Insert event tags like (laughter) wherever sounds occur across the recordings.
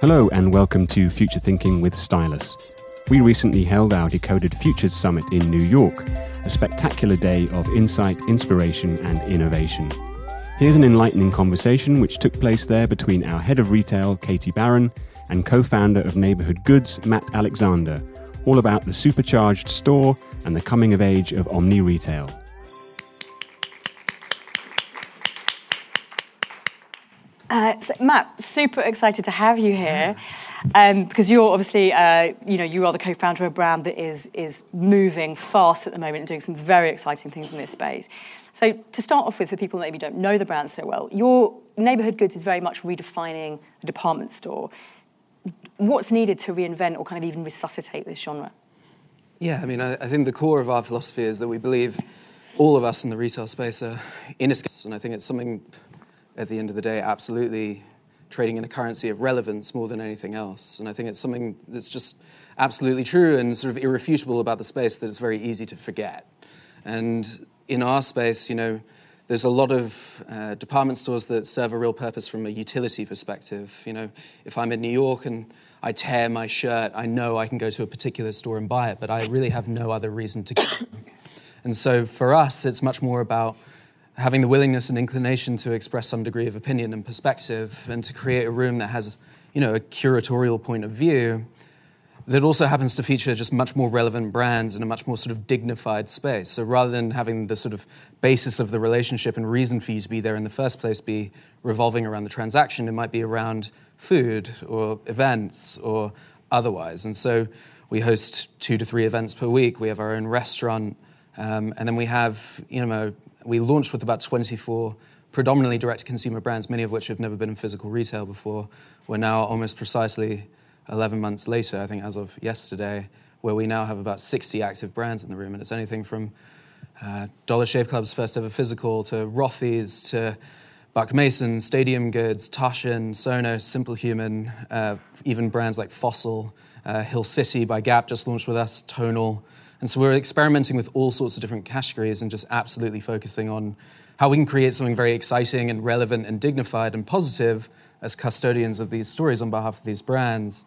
Hello, and welcome to Future Thinking with Stylus. We recently held our Decoded Futures Summit in New York, a spectacular day of insight, inspiration, and innovation. Here's an enlightening conversation which took place there between our head of retail, Katie Baron, and co founder of Neighborhood Goods, Matt Alexander, all about the supercharged store and the coming of age of omni retail. So Matt, super excited to have you here um, because you're obviously, uh, you know, you are the co-founder of a brand that is is moving fast at the moment and doing some very exciting things in this space. So to start off with, for people that maybe don't know the brand so well, your neighborhood goods is very much redefining the department store. What's needed to reinvent or kind of even resuscitate this genre? Yeah, I mean, I, I think the core of our philosophy is that we believe all of us in the retail space are inescapable, and I think it's something at the end of the day, absolutely trading in a currency of relevance more than anything else. And I think it's something that's just absolutely true and sort of irrefutable about the space that it's very easy to forget. And in our space, you know, there's a lot of uh, department stores that serve a real purpose from a utility perspective. You know, if I'm in New York and I tear my shirt, I know I can go to a particular store and buy it, but I really have no other reason to go. (coughs) and so for us, it's much more about having the willingness and inclination to express some degree of opinion and perspective and to create a room that has you know a curatorial point of view that also happens to feature just much more relevant brands in a much more sort of dignified space. So rather than having the sort of basis of the relationship and reason for you to be there in the first place be revolving around the transaction it might be around food or events or otherwise. And so we host two to three events per week. We have our own restaurant um, and then we have you know we launched with about 24 predominantly direct consumer brands, many of which have never been in physical retail before. We're now almost precisely 11 months later, I think as of yesterday, where we now have about 60 active brands in the room. And it's anything from uh, Dollar Shave Club's first ever physical to Rothy's to Buck Mason, Stadium Goods, Taschen, Sonos, simplehuman, uh, even brands like Fossil, uh, Hill City by Gap just launched with us, Tonal. And so we're experimenting with all sorts of different categories and just absolutely focusing on how we can create something very exciting and relevant and dignified and positive as custodians of these stories on behalf of these brands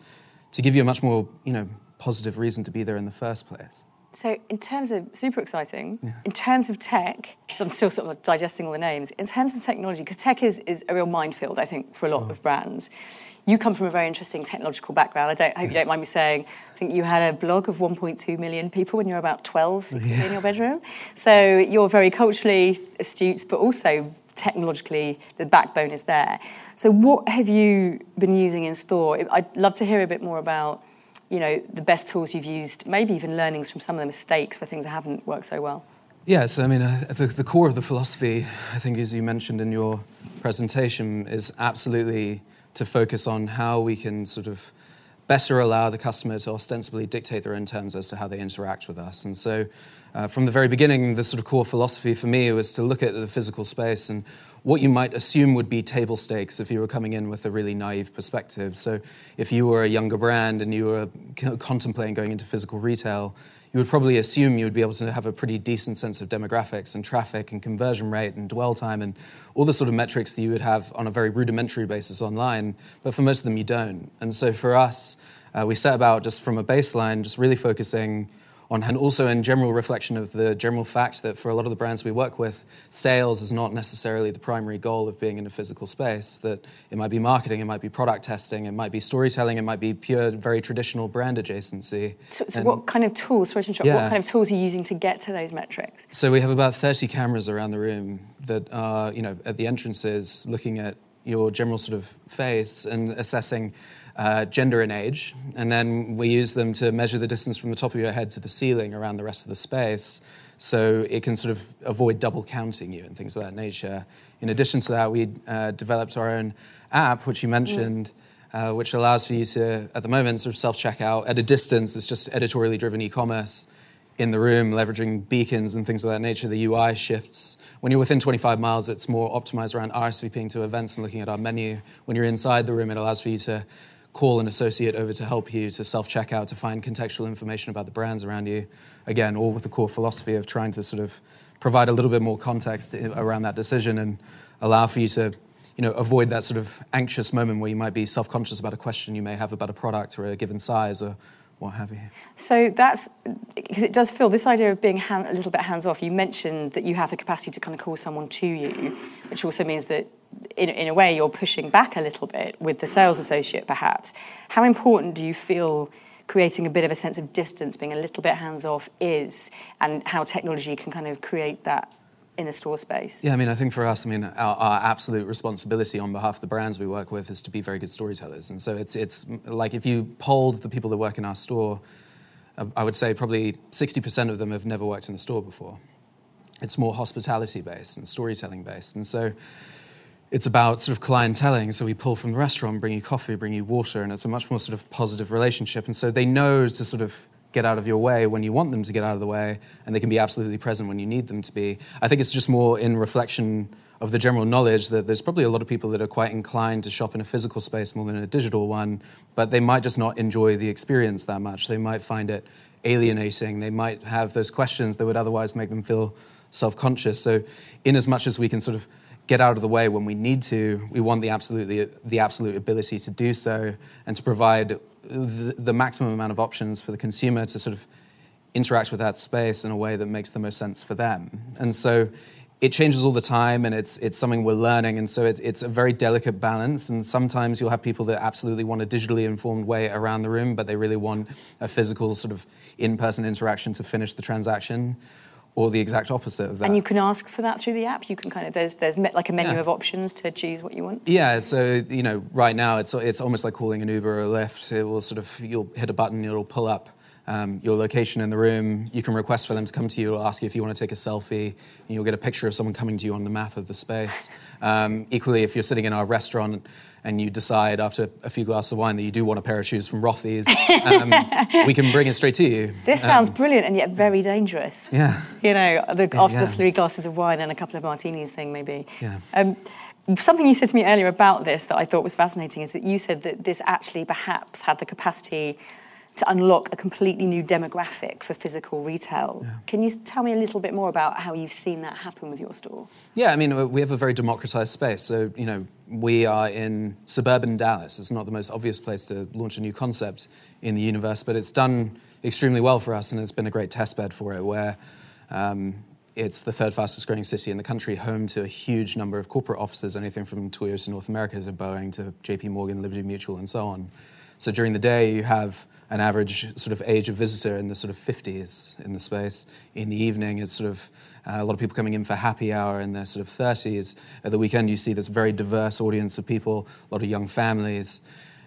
to give you a much more, you know, positive reason to be there in the first place. So, in terms of super exciting, yeah. in terms of tech, I'm still sort of digesting all the names. In terms of technology, because tech is, is a real minefield, I think, for a lot sure. of brands. You come from a very interesting technological background. I don't I hope you don't mind me saying. I think you had a blog of 1.2 million people when you were about 12 (laughs) yeah. in your bedroom. So you're very culturally astute, but also technologically the backbone is there. So what have you been using in store? I'd love to hear a bit more about you know the best tools you've used, maybe even learnings from some of the mistakes where things haven't worked so well. Yes, I mean, uh, the, the, core of the philosophy, I think, as you mentioned in your presentation, is absolutely to focus on how we can sort of better allow the customer to ostensibly dictate their own terms as to how they interact with us. And so, uh, from the very beginning, the sort of core philosophy for me was to look at the physical space and what you might assume would be table stakes if you were coming in with a really naive perspective. So, if you were a younger brand and you were contemplating going into physical retail, you would probably assume you would be able to have a pretty decent sense of demographics and traffic and conversion rate and dwell time and all the sort of metrics that you would have on a very rudimentary basis online. But for most of them, you don't. And so for us, uh, we set about just from a baseline, just really focusing on, and also in general reflection of the general fact that for a lot of the brands we work with, sales is not necessarily the primary goal of being in a physical space. That it might be marketing, it might be product testing, it might be storytelling, it might be pure, very traditional brand adjacency. So, so what kind of tools, sorry to interrupt, yeah. what kind of tools are you using to get to those metrics? So we have about 30 cameras around the room that are, you know, at the entrances looking at your general sort of face and assessing uh, gender and age, and then we use them to measure the distance from the top of your head to the ceiling around the rest of the space. So it can sort of avoid double counting you and things of that nature. In addition to that, we uh, developed our own app, which you mentioned, mm. uh, which allows for you to, at the moment, sort of self checkout at a distance. It's just editorially driven e commerce in the room, leveraging beacons and things of that nature. The UI shifts. When you're within 25 miles, it's more optimized around RSVPing to events and looking at our menu. When you're inside the room, it allows for you to call an associate over to help you to self check out to find contextual information about the brands around you. Again, all with the core philosophy of trying to sort of provide a little bit more context around that decision and allow for you to you know, avoid that sort of anxious moment where you might be self-conscious about a question you may have about a product or a given size or what have you. So that's because it does feel this idea of being hand, a little bit hands off. You mentioned that you have the capacity to kind of call someone to you, which also means that in, in a way you're pushing back a little bit with the sales associate, perhaps. How important do you feel? creating a bit of a sense of distance, being a little bit hands off, is, and how technology can kind of create that in a store space? Yeah, I mean, I think for us, I mean, our, our, absolute responsibility on behalf of the brands we work with is to be very good storytellers. And so it's, it's like if you polled the people that work in our store, um, I would say probably 60% of them have never worked in a store before. It's more hospitality based and storytelling based. And so it's about sort of clienteling. So we pull from the restaurant, bring you coffee, bring you water, and it's a much more sort of positive relationship. And so they know to sort of get out of your way when you want them to get out of the way, and they can be absolutely present when you need them to be. I think it's just more in reflection of the general knowledge that there's probably a lot of people that are quite inclined to shop in a physical space more than a digital one, but they might just not enjoy the experience that much. They might find it alienating. They might have those questions that would otherwise make them feel self conscious. So, in as much as we can sort of get out of the way when we need to, we want the absolutely the absolute ability to do so and to provide the, the maximum amount of options for the consumer to sort of interact with that space in a way that makes the most sense for them. And so it changes all the time and it's, it's something we're learning. And so it, it's a very delicate balance. And sometimes you'll have people that absolutely want a digitally informed way around the room, but they really want a physical sort of in person interaction to finish the transaction or the exact opposite of that. And you can ask for that through the app. You can kind of there's there's like a menu yeah. of options to choose what you want. Yeah. So you know, right now it's it's almost like calling an Uber or a Lyft. It will sort of you'll hit a button, it'll pull up. Um, your location in the room. You can request for them to come to you. It'll ask you if you want to take a selfie. And you'll get a picture of someone coming to you on the map of the space. Um, equally, if you're sitting in our restaurant and you decide after a few glasses of wine that you do want a pair of shoes from Rothy's, um, we can bring it straight to you. This sounds um, brilliant and yet very dangerous. Yeah. You know, the, after yeah. the three glasses of wine and a couple of martinis thing, maybe. Yeah. Um, something you said to me earlier about this that I thought was fascinating is that you said that this actually perhaps had the capacity to unlock a completely new demographic for physical retail. Yeah. Can you tell me a little bit more about how you've seen that happen with your store? Yeah, I mean, we have a very democratized space. So, you know, we are in suburban Dallas. It's not the most obvious place to launch a new concept in the universe, but it's done extremely well for us and it's been a great testbed for it where um, it's the third fastest growing city in the country, home to a huge number of corporate offices, anything from Toyota to North America to Boeing to JP Morgan, Liberty Mutual, and so on. So during the day, you have an average sort of age of visitor in the sort of 50s in the space. In the evening, it's sort of uh, a lot of people coming in for happy hour in their sort of 30s. At the weekend, you see this very diverse audience of people, a lot of young families.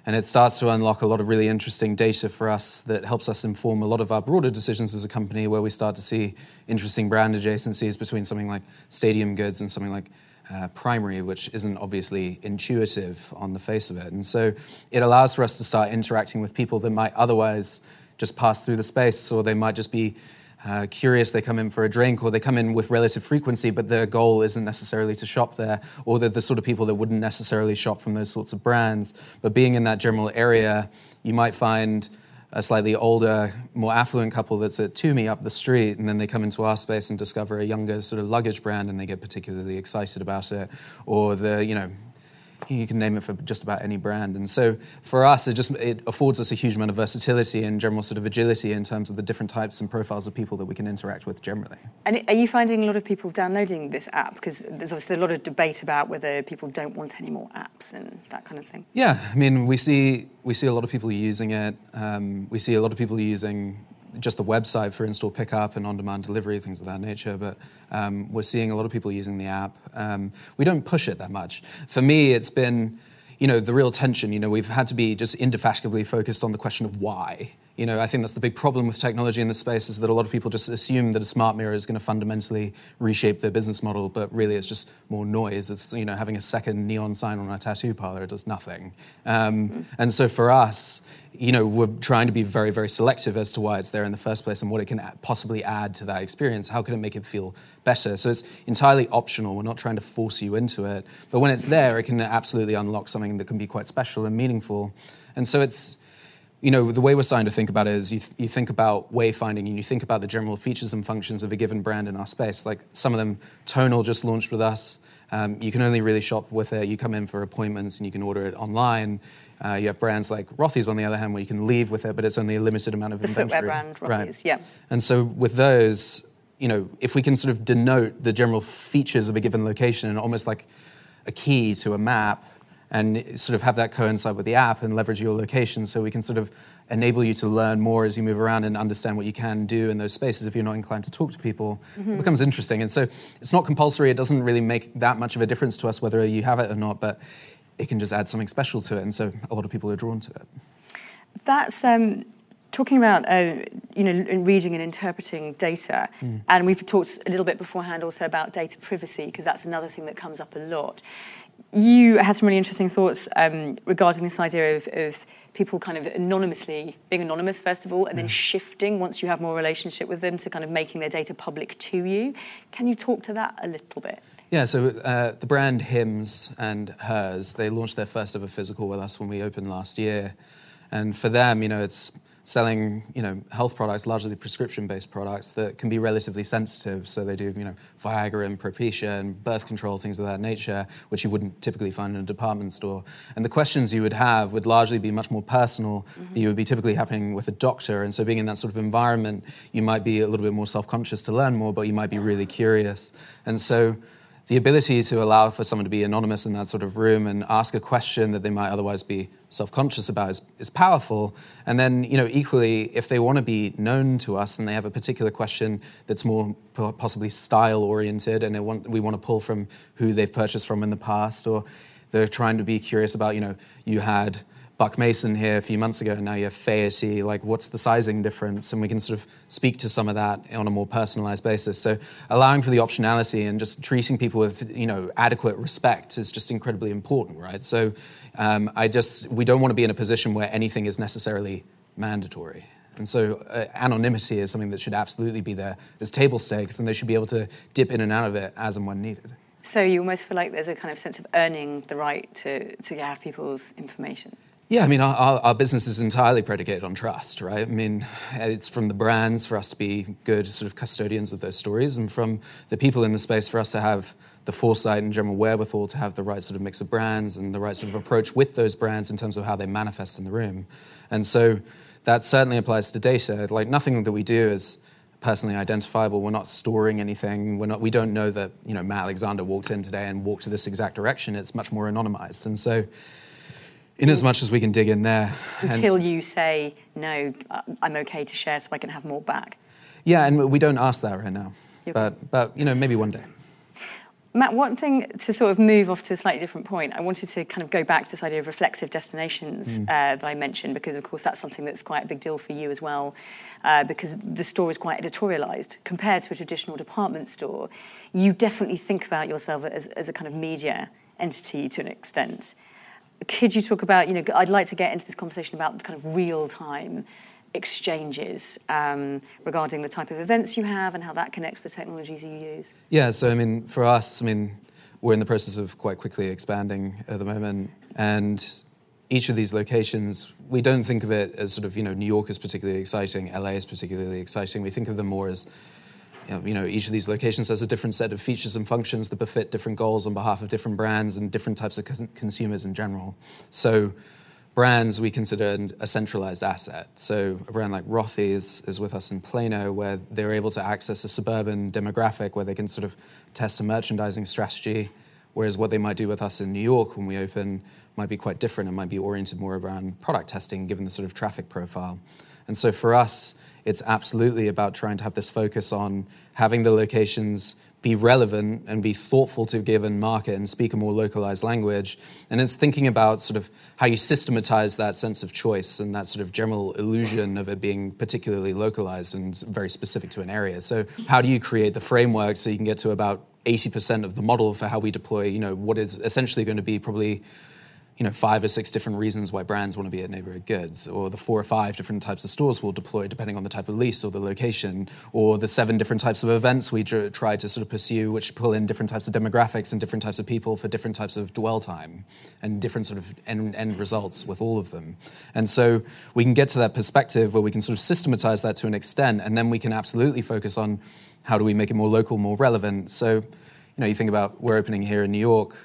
And it starts to unlock a lot of really interesting data for us that helps us inform a lot of our broader decisions as a company, where we start to see interesting brand adjacencies between something like stadium goods and something like uh, primary, which isn't obviously intuitive on the face of it. And so it allows for us to start interacting with people that might otherwise just pass through the space, or they might just be uh, curious, they come in for a drink, or they come in with relative frequency, but their goal isn't necessarily to shop there, or they're the sort of people that wouldn't necessarily shop from those sorts of brands. But being in that general area, you might find a slightly older, more affluent couple that's at Tumi up the street, and then they come into our space and discover a younger sort of luggage brand, and they get particularly excited about it. Or the, you know, you can name it for just about any brand. And so for us, it just it affords us a huge amount of versatility and general sort of agility in terms of the different types and profiles of people that we can interact with generally. And are you finding a lot of people downloading this app? Because there's obviously a lot of debate about whether people don't want any more apps and that kind of thing. Yeah, I mean, we see we see a lot of people using it. Um, we see a lot of people using just the website for in-store pickup and on-demand delivery, things of that nature. But um, we're seeing a lot of people using the app. Um, we don't push it that much. For me, it's been, you know, the real tension. You know, we've had to be just indefatigably focused on the question of why. You know, I think that's the big problem with technology in this space is that a lot of people just assume that a smart mirror is going to fundamentally reshape their business model, but really it's just more noise. It's you know having a second neon sign on a tattoo parlor does nothing. Um, mm-hmm. And so for us, you know, we're trying to be very, very selective as to why it's there in the first place and what it can possibly add to that experience. How can it make it feel better? So it's entirely optional. We're not trying to force you into it. But when it's there, it can absolutely unlock something that can be quite special and meaningful. And so it's, you know, the way we're starting to think about it is you, th- you think about wayfinding and you think about the general features and functions of a given brand in our space. Like some of them, Tonal just launched with us. Um, you can only really shop with it. You come in for appointments and you can order it online. Uh, you have brands like Rothy's on the other hand, where you can leave with it, but it's only a limited amount of the inventory. footwear brand Rothy's, right. yeah. And so with those, you know, if we can sort of denote the general features of a given location and almost like a key to a map, and sort of have that coincide with the app and leverage your location, so we can sort of enable you to learn more as you move around and understand what you can do in those spaces if you're not inclined to talk to people mm-hmm. it becomes interesting and so it's not compulsory it doesn't really make that much of a difference to us whether you have it or not but it can just add something special to it, and so a lot of people are drawn to it. That's um, talking about uh, you know reading and interpreting data, mm. and we've talked a little bit beforehand also about data privacy because that's another thing that comes up a lot. You had some really interesting thoughts um, regarding this idea of, of, people kind of anonymously being anonymous first of all, and then shifting once you have more relationship with them to kind of making their data public to you. Can you talk to that a little bit? Yeah, so uh, the brand Hims and Hers, they launched their first ever physical with us when we opened last year. And for them, you know, it's selling, you know, health products, largely prescription-based products that can be relatively sensitive. So they do, you know, Viagra and Propecia and birth control, things of that nature, which you wouldn't typically find in a department store. And the questions you would have would largely be much more personal. Mm-hmm. You would be typically happening with a doctor. And so being in that sort of environment, you might be a little bit more self-conscious to learn more, but you might be really curious. And so the ability to allow for someone to be anonymous in that sort of room and ask a question that they might otherwise be self-conscious about is, is powerful. And then, you know, equally, if they want to be known to us and they have a particular question that's more possibly style-oriented and want, we want to pull from who they've purchased from in the past, or they're trying to be curious about, you know, you had Buck Mason here a few months ago, and now you have Faherty. Like, what's the sizing difference? And we can sort of speak to some of that on a more personalized basis. So, allowing for the optionality and just treating people with, you know, adequate respect is just incredibly important, right? So, um, I just we don't want to be in a position where anything is necessarily mandatory. And so, uh, anonymity is something that should absolutely be there as table stakes, and they should be able to dip in and out of it as and when needed. So, you almost feel like there's a kind of sense of earning the right to, to have people's information. Yeah, I mean, our, our, business is entirely predicated on trust, right? I mean, it's from the brands for us to be good sort of custodians of those stories, and from the people in the space for us to have the foresight and general wherewithal to have the right sort of mix of brands and the right sort of approach with those brands in terms of how they manifest in the room. And so that certainly applies to data. Like, nothing that we do is personally identifiable. We're not storing anything. We're not, we don't know that, you know, Matt Alexander walked in today and walked to this exact direction. It's much more anonymized. And so in as much as we can dig in there. Until and, you say, no, I'm okay to share so I can have more back. Yeah, and we don't ask that right now. Okay. But, but, you know, maybe one day. Matt, one thing to sort of move off to a slightly different point, I wanted to kind of go back to this idea of reflexive destinations mm. uh, that I mentioned, because of course that's something that's quite a big deal for you as well, uh, because the store is quite editorialized compared to a traditional department store. You definitely think about yourself as, as a kind of media entity to an extent could you talk about, you know, I'd like to get into this conversation about the kind of real time exchanges um, regarding the type of events you have and how that connects the technologies you use? Yeah, so I mean, for us, I mean, we're in the process of quite quickly expanding at the moment, and each of these locations, we don't think of it as sort of, you know, New York is particularly exciting, LA is particularly exciting. We think of them more as you know, each of these locations has a different set of features and functions that befit different goals on behalf of different brands and different types of consumers in general. So, brands we consider a centralized asset. So, a brand like Rothy is, is with us in Plano, where they're able to access a suburban demographic where they can sort of test a merchandising strategy. Whereas what they might do with us in New York when we open might be quite different and might be oriented more around product testing, given the sort of traffic profile. And so, for us, it's absolutely about trying to have this focus on having the locations be relevant and be thoughtful to a given market and speak a more localized language. And it's thinking about sort of how you systematize that sense of choice and that sort of general illusion of it being particularly localized and very specific to an area. So how do you create the framework so you can get to about 80% of the model for how we deploy, you know, what is essentially going to be probably you know, five or six different reasons why brands want to be at neighborhood goods, or the four or five different types of stores we'll deploy depending on the type of lease or the location, or the seven different types of events we try to sort of pursue, which pull in different types of demographics and different types of people for different types of dwell time and different sort of end, end results with all of them. And so we can get to that perspective where we can sort of systematize that to an extent, and then we can absolutely focus on how do we make it more local, more relevant. So you know, you think about we're opening here in New York.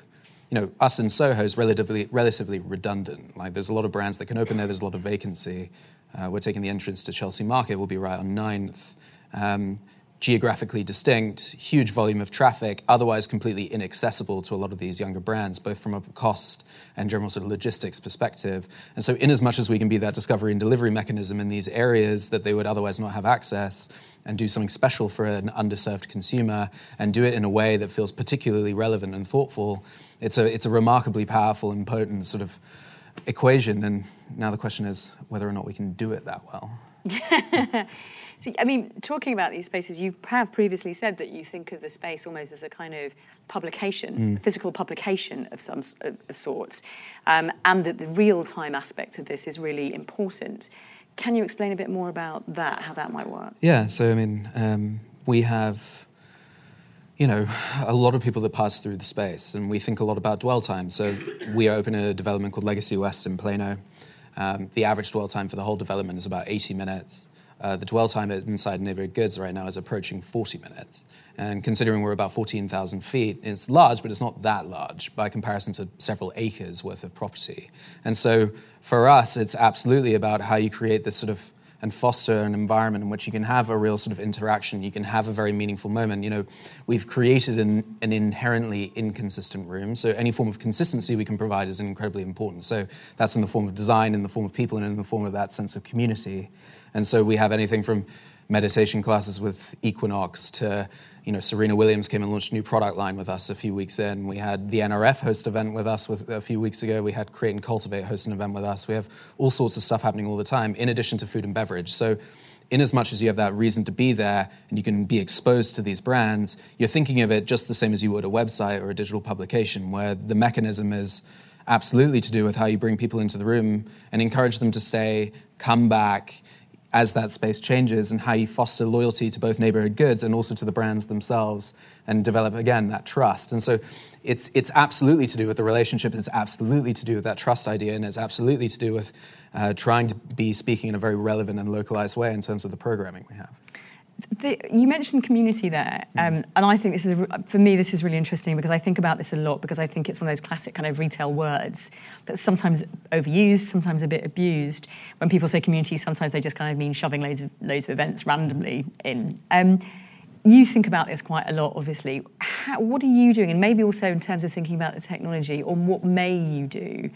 You know, us in Soho is relatively relatively redundant. Like, there's a lot of brands that can open there. There's a lot of vacancy. Uh, we're taking the entrance to Chelsea Market. We'll be right on 9th. Um, geographically distinct, huge volume of traffic, otherwise completely inaccessible to a lot of these younger brands, both from a cost and general sort of logistics perspective. And so, in as much as we can be that discovery and delivery mechanism in these areas that they would otherwise not have access, and do something special for an underserved consumer, and do it in a way that feels particularly relevant and thoughtful, it's a it's a remarkably powerful and potent sort of equation. And now the question is whether or not we can do it that well. (laughs) So, I mean, talking about these spaces, you have previously said that you think of the space almost as a kind of publication, mm. physical publication of some of, of sorts, um, and that the real time aspect of this is really important. Can you explain a bit more about that, how that might work? Yeah, so I mean, um, we have, you know, a lot of people that pass through the space, and we think a lot about dwell time. So we open a development called Legacy West in Plano. Um, the average dwell time for the whole development is about 80 minutes. Uh, the dwell time inside neighborhood goods right now is approaching 40 minutes. And considering we're about 14,000 feet, it's large, but it's not that large by comparison to several acres worth of property. And so for us, it's absolutely about how you create this sort of and foster an environment in which you can have a real sort of interaction. You can have a very meaningful moment. You know, we've created an, an, inherently inconsistent room, so any form of consistency we can provide is incredibly important. So that's in the form of design, in the form of people, and in the form of that sense of community. And so we have anything from meditation classes with Equinox to you know, Serena Williams came and launched a new product line with us a few weeks in. We had the NRF host event with us with, a few weeks ago. We had Create and Cultivate host an event with us. We have all sorts of stuff happening all the time, in addition to food and beverage. So, in as much as you have that reason to be there and you can be exposed to these brands, you're thinking of it just the same as you would a website or a digital publication, where the mechanism is absolutely to do with how you bring people into the room and encourage them to stay, come back, as that space changes and how you foster loyalty to both neighborhood goods and also to the brands themselves and develop again that trust. And so it's it's absolutely to do with the relationship it's absolutely to do with that trust idea and it's absolutely to do with uh, trying to be speaking in a very relevant and localized way in terms of the programming we have the, you mentioned community there, um, and I think this is for me this is really interesting because I think about this a lot because I think it's one of those classic kind of retail words that's sometimes overused, sometimes a bit abused. When people say community, sometimes they just kind of mean shoving loads of loads of events randomly in. Um, you think about this quite a lot, obviously. How, what are you doing, and maybe also in terms of thinking about the technology, or what may you do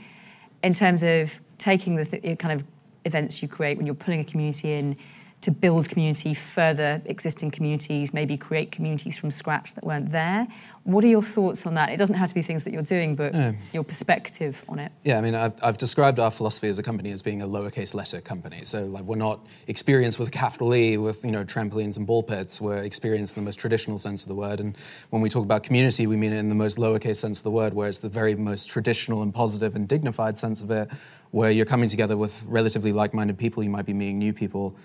in terms of taking the th- kind of events you create when you're pulling a community in? To build community, further existing communities, maybe create communities from scratch that weren't there. What are your thoughts on that? It doesn't have to be things that you're doing, but your perspective on it. Yeah, I mean, I've, I've, described our philosophy as a company as being a lowercase letter company. So, like, we're not experienced with a capital E with you know trampolines and ball pits. We're experienced in the most traditional sense of the word. And when we talk about community, we mean it in the most lowercase sense of the word, where it's the very most traditional and positive and dignified sense of it, where you're coming together with relatively like-minded people. You might be meeting new people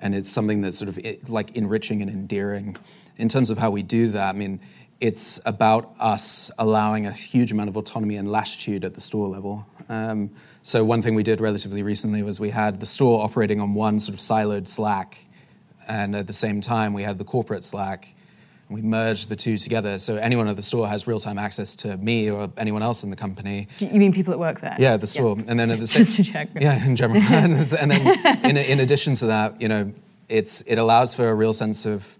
and it's something that's sort of like enriching and endearing. In terms of how we do that, I mean, it's about us allowing a huge amount of autonomy and latitude at the store level. Um, so one thing we did relatively recently was we had the store operating on one sort of siloed Slack, and at the same time we had the corporate Slack we merged the two together so anyone at the store has real-time access to me or anyone else in the company. Do you mean people that work there? Yeah, the store. Yeah. And then just, at the same, just to check. (laughs) Yeah, in general. (laughs) (laughs) and then in, in addition to that, you know, it's it allows for a real sense of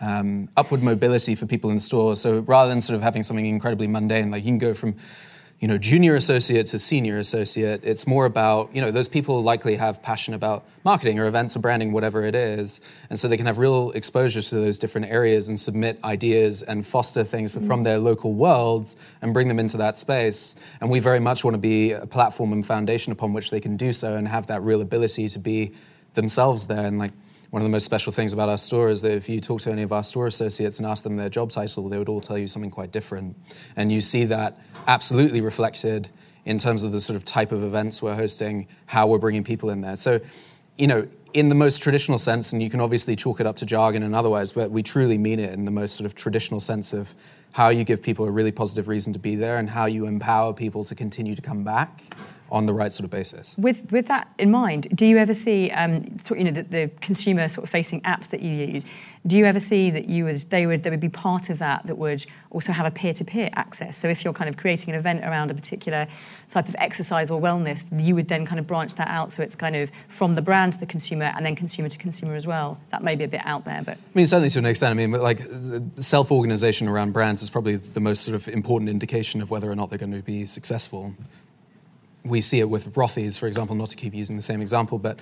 um, upward mobility for people in the store. So rather than sort of having something incredibly mundane, like you can go from you know, junior associate to senior associate. It's more about, you know, those people likely have passion about marketing or events or branding, whatever it is. And so they can have real exposure to those different areas and submit ideas and foster things mm. from their local worlds and bring them into that space. And we very much want to be a platform and foundation upon which they can do so and have that real ability to be themselves there. And like, one of the most special things about our store is that if you talk to any of our store associates and ask them their job title, they would all tell you something quite different. And you see that absolutely reflected in terms of the sort of type of events we're hosting, how we're bringing people in there. So, you know, in the most traditional sense, and you can obviously chalk it up to jargon and otherwise, but we truly mean it in the most sort of traditional sense of how you give people a really positive reason to be there and how you empower people to continue to come back on the right sort of basis. With with that in mind, do you ever see, um, you know, the, the, consumer sort of facing apps that you use? Do you ever see that you would they would there would be part of that that would also have a peer to peer access? So if you're kind of creating an event around a particular type of exercise or wellness, you would then kind of branch that out so it's kind of from the brand to the consumer and then consumer to consumer as well. That may be a bit out there, but I mean certainly to an extent. I mean, like self organization around brands is probably the most sort of important indication of whether or not they're going to be successful we see it with Rothy's, for example, not to keep using the same example, but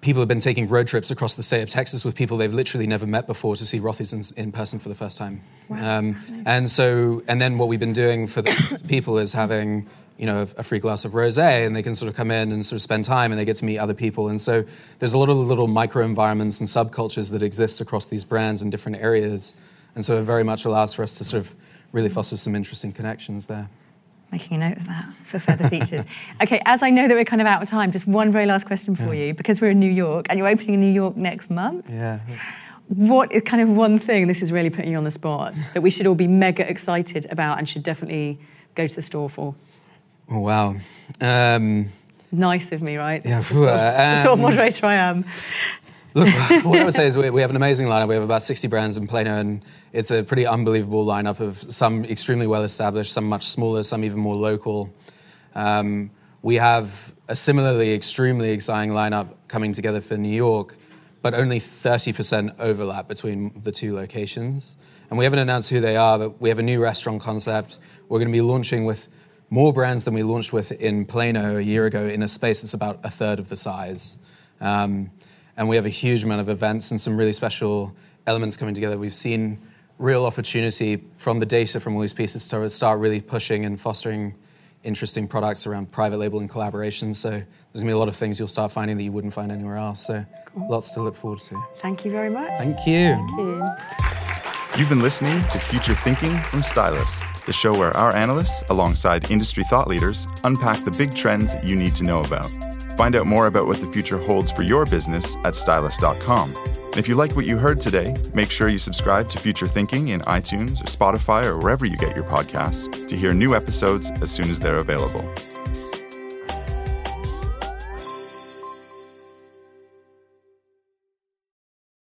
people have been taking road trips across the state of Texas with people they've literally never met before to see Rothy's in, in person for the first time. Wow, um, and so, and then what we've been doing for the (coughs) people is having, you know, a, a free glass of rosé, and they can sort of come in and sort of spend time, and they get to meet other people. And so, there's a lot of little micro environments and subcultures that exist across these brands in different areas. And so, it very much allows for us to sort of really foster some interesting connections there making a note of that for further features. (laughs) okay, as I know that we're kind of out of time, just one very last question for yeah. you because we're in New York and you're opening in New York next month. Yeah. What is kind of one thing, this is really putting you on the spot, that we should all be mega excited about and should definitely go to the store for? Oh, wow. Um, nice of me, right? Yeah, the sort, of, um, the sort of moderator I am. Look, (laughs) what I would say is we, we have an amazing lineup. We have about 60 brands in Plano, and it's a pretty unbelievable lineup of some extremely well established, some much smaller, some even more local. Um, we have a similarly extremely exciting lineup coming together for New York, but only 30% overlap between the two locations. And we haven't announced who they are, but we have a new restaurant concept. We're going to be launching with more brands than we launched with in Plano a year ago in a space that's about a third of the size. Um, and we have a huge amount of events and some really special elements coming together. We've seen real opportunity from the data from all these pieces to start really pushing and fostering interesting products around private label and collaboration. So there's gonna be a lot of things you'll start finding that you wouldn't find anywhere else. So cool. lots to look forward to. Thank you very much. Thank you. Thank you. You've been listening to Future Thinking from Stylus, the show where our analysts, alongside industry thought leaders, unpack the big trends you need to know about. Find out more about what the future holds for your business at stylus.com. And if you like what you heard today, make sure you subscribe to Future Thinking in iTunes or Spotify or wherever you get your podcasts to hear new episodes as soon as they're available.